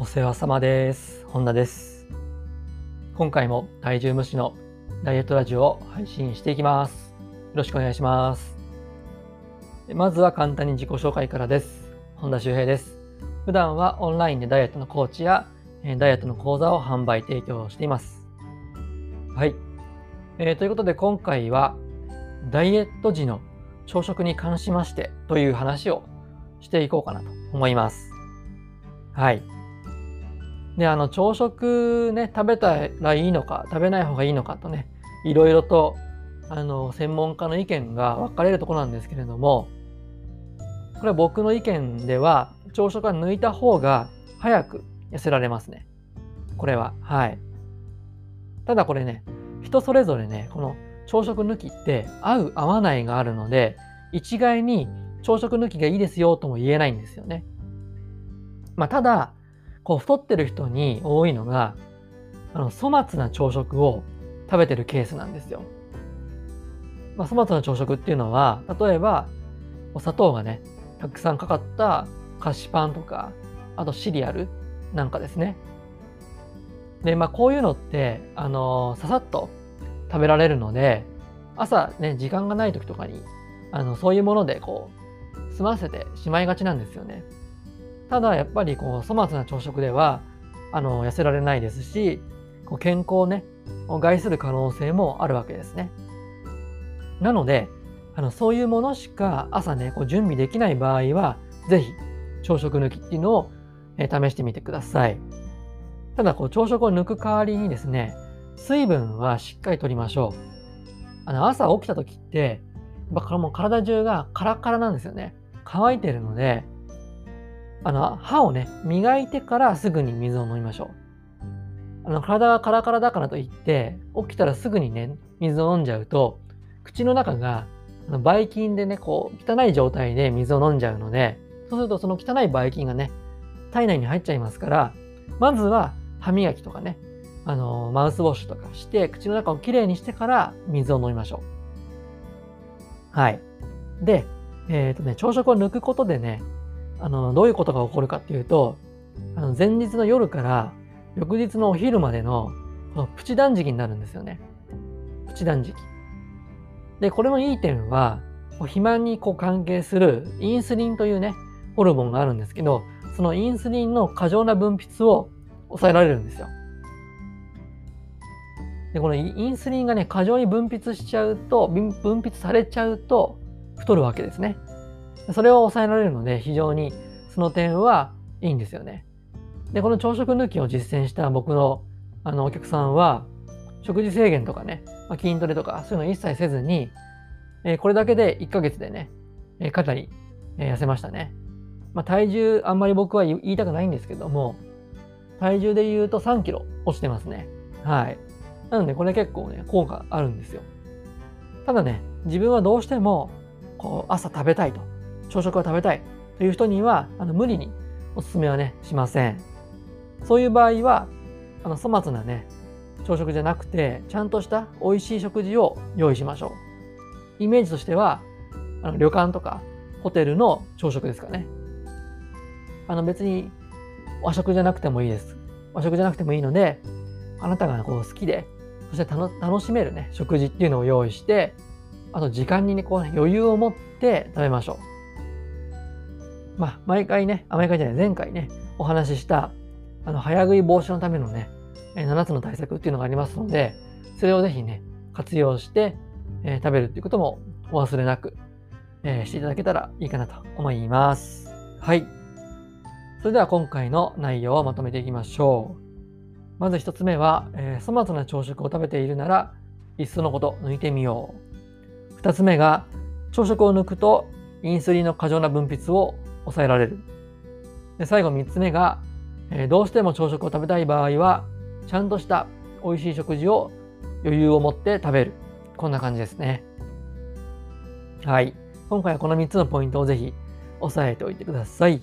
お世話様です。本田です。今回も体重無視のダイエットラジオを配信していきます。よろしくお願いします。まずは簡単に自己紹介からです。本田修平です。普段はオンラインでダイエットのコーチやダイエットの講座を販売提供しています。はい。えーということで今回はダイエット時の朝食に関しましてという話をしていこうかなと思います。はい。で、あの、朝食ね、食べたらいいのか、食べない方がいいのかとね、いろいろと、あの、専門家の意見が分かれるところなんですけれども、これは僕の意見では、朝食は抜いた方が早く痩せられますね。これは。はい。ただこれね、人それぞれね、この朝食抜きって合う合わないがあるので、一概に朝食抜きがいいですよとも言えないんですよね。まあ、ただ、こう太ってる人に多いのが、あの粗末な朝食を食べてるケースなんですよ。まあ、粗末な朝食っていうのは、例えば、お砂糖がね、たくさんかかった菓子パンとか、あとシリアルなんかですね。で、まあこういうのって、あのささっと食べられるので、朝ね、時間がない時とかに、あの、そういうものでこう、済ませてしまいがちなんですよね。ただやっぱりこう粗末な朝食ではあの痩せられないですしこう健康をね害する可能性もあるわけですね。なのであのそういうものしか朝ねこう準備できない場合は是非朝食抜きっていうのを、え試してみてください。ただこう朝食を抜く代わりにですね水分はしっかりとりましょう。あの朝起きた時ってやっぱもう体中がカラカラなんですよね。乾いてるのであの歯をね磨いてからすぐに水を飲みましょう。あの体がカラカラだからといって起きたらすぐにね水を飲んじゃうと口の中があのばい菌でねこう汚い状態で水を飲んじゃうのでそうするとその汚いばい菌がね体内に入っちゃいますからまずは歯磨きとかねあのマウスウォッシュとかして口の中をきれいにしてから水を飲みましょう。はい。でえっ、とね朝食を抜くことでねあのどういうことが起こるかっていうとあの前日の夜から翌日のお昼までのこのプチ断食になるんですよね。プチ断食。でこれのいい点は肥満にこう関係するインスリンというねホルモンがあるんですけどそのインスリンの過剰な分泌を抑えられるんですよ。でこのインスリンがね過剰に分泌しちゃうと分泌されちゃうと太るわけですね。それを抑えられるので非常にその点はいいんですよね。で、この朝食抜きを実践した僕のあのお客さんは食事制限とかね、まあ、筋トレとかそういうの一切せずに、えーこれだけで1ヶ月でね、えーかなり、えー痩せましたね。まあ、体重あんまり僕は言いたくないんですけども、体重で言うと3キロ落ちてますね。はい。なのでこれ結構ね、効果あるんですよ。ただね、自分はどうしてもこう朝食べたいと。朝食を食べたいという人にはあの無理におすすめはねしません。そういう場合はあの粗末なね朝食じゃなくてちゃんとした美味しい食事を用意しましょう。イメージとしてはあの旅館とかホテルの朝食ですかね。あの別に和食じゃなくてもいいです。和食じゃなくてもいいのであなたがこう好きでそして楽楽しめるね食事っていうのを用意してあと時間にねこう余裕を持って食べましょう。まあ、毎回ね、あ、毎回じゃない、前回ね、お話しした、あの、早食い防止のためのね、7つの対策っていうのがありますので、それをぜひね、活用して、えー食べるっていうこともお忘れなく、えーしていただけたらいいかなと思います。はい。それでは今回の内容をまとめていきましょう。まず一つ目は、えー粗末な朝食を食べているなら、いっそのこと抜いてみよう。二つ目が、朝食を抜くと、インスリンの過剰な分泌を抑えられる。で最後3つ目が、えーどうしても朝食を食べたい場合は、ちゃんとした美味しい食事を余裕を持って食べる。こんな感じですね。はい。今回はこの3つのポイントをぜひ押さえておいてください。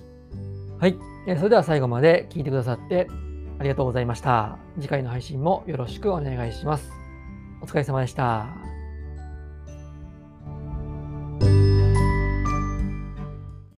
はい。えそれでは最後まで聞いてくださってありがとうございました。次回の配信もよろしくお願いします。お疲れ様でした。